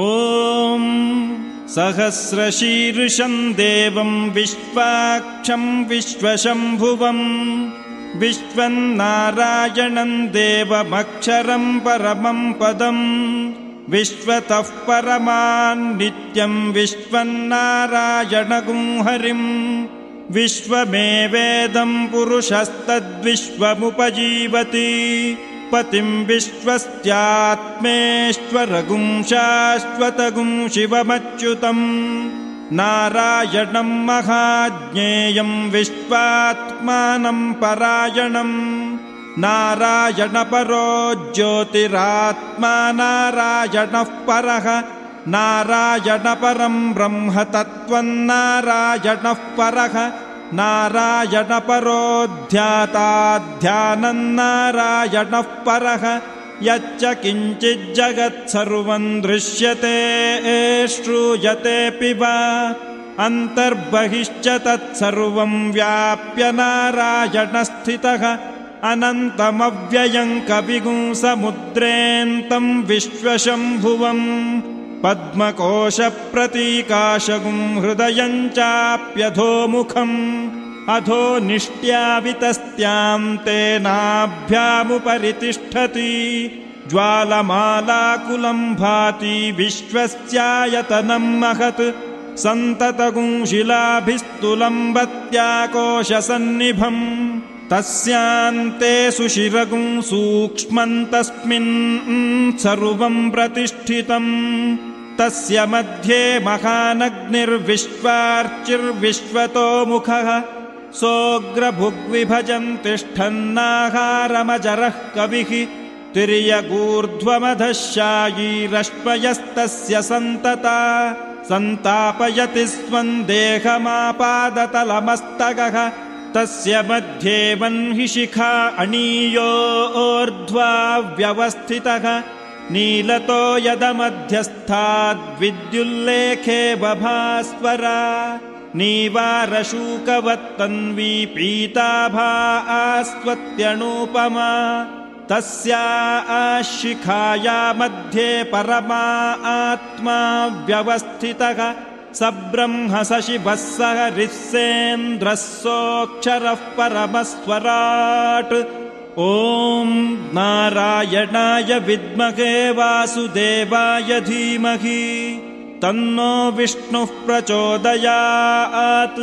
ॐ सहस्रशीर्षम् देवम् विश्वाक्षम् विश्वशम्भुवम् विश्वम् नारायणम् देवमक्षरम् परमम् पदम् विश्वतः परमान्नित्यम् विश्वन्नारायणगुंहरिम् विश्वमेवेदम् पुरुषस्तद्विश्वमुपजीवति पतिम् विश्वस्त्यात्मेश्वरगुंशाश्वतगुम् शिवमच्युतम् नारायणम् महाज्ञेयम् विश्वात्मानम् परायणम् नारायणपरो ज्योतिरात्मा नारायणः परः। नारायणपरम् ब्रह्म तत्त्वम् नारायणः परः नारायणपरोऽध्याताध्यानम् नारायणः परः यच्च किञ्चिज्जगत्सर्वम् दृश्यते श्रूयतेऽपि वा। अन्तर्बहिश्च तत्सर्वम् व्याप्य नारायणस्थितः अनन्तमव्ययम् कविगुंसमुद्रेऽन्तम् विश्वशम्भुवम् पद्मकोशप्रतीकाशगुम् हृदयम् चाप्यधोमुखम् अधो निष्ट्यावितस्त्याम् तेनाभ्यामुपरि तिष्ठति ज्वालमालाकुलम् भाति विश्वस्यायतनम् महत् सन्ततगुंशिलाभिस्तुलम्बत्याकोशसन्निभम् तस्यान्ते सुशिरगुम् सूक्ष्मम् तस्मिन् सर्वम् प्रतिष्ठितम् तस्य मध्ये महानग्निर्विश्वार्चिर्विश्वतो मुखः सोऽग्रभुग्विभजन् तिष्ठन्नाहारमजरः कविः तिर्यगूर्ध्वमधः शायीरश्वयस्तस्य सन्तता सन्तापयति स्वम् देहमापादतलमस्तगः तस्य मध्ये वह्नि शिखा व्यवस्थितः नीलतो यदमध्यस्थाद्विद्युल्लेखे बभास्वरा। नीवारशूकवत्तन्वी पीताभा आस्त्वत्यणूपमा तस्या आशिखाया मध्ये परमा आत्मा व्यवस्थितः। स ब्रह्म स शिवः सह रिस्सेन्द्रः सोऽक्षरः परमस्वराट् ॐ नारायणाय विद्महे वासुदेवाय धीमहि तन्नो विष्णुः प्रचोदयात्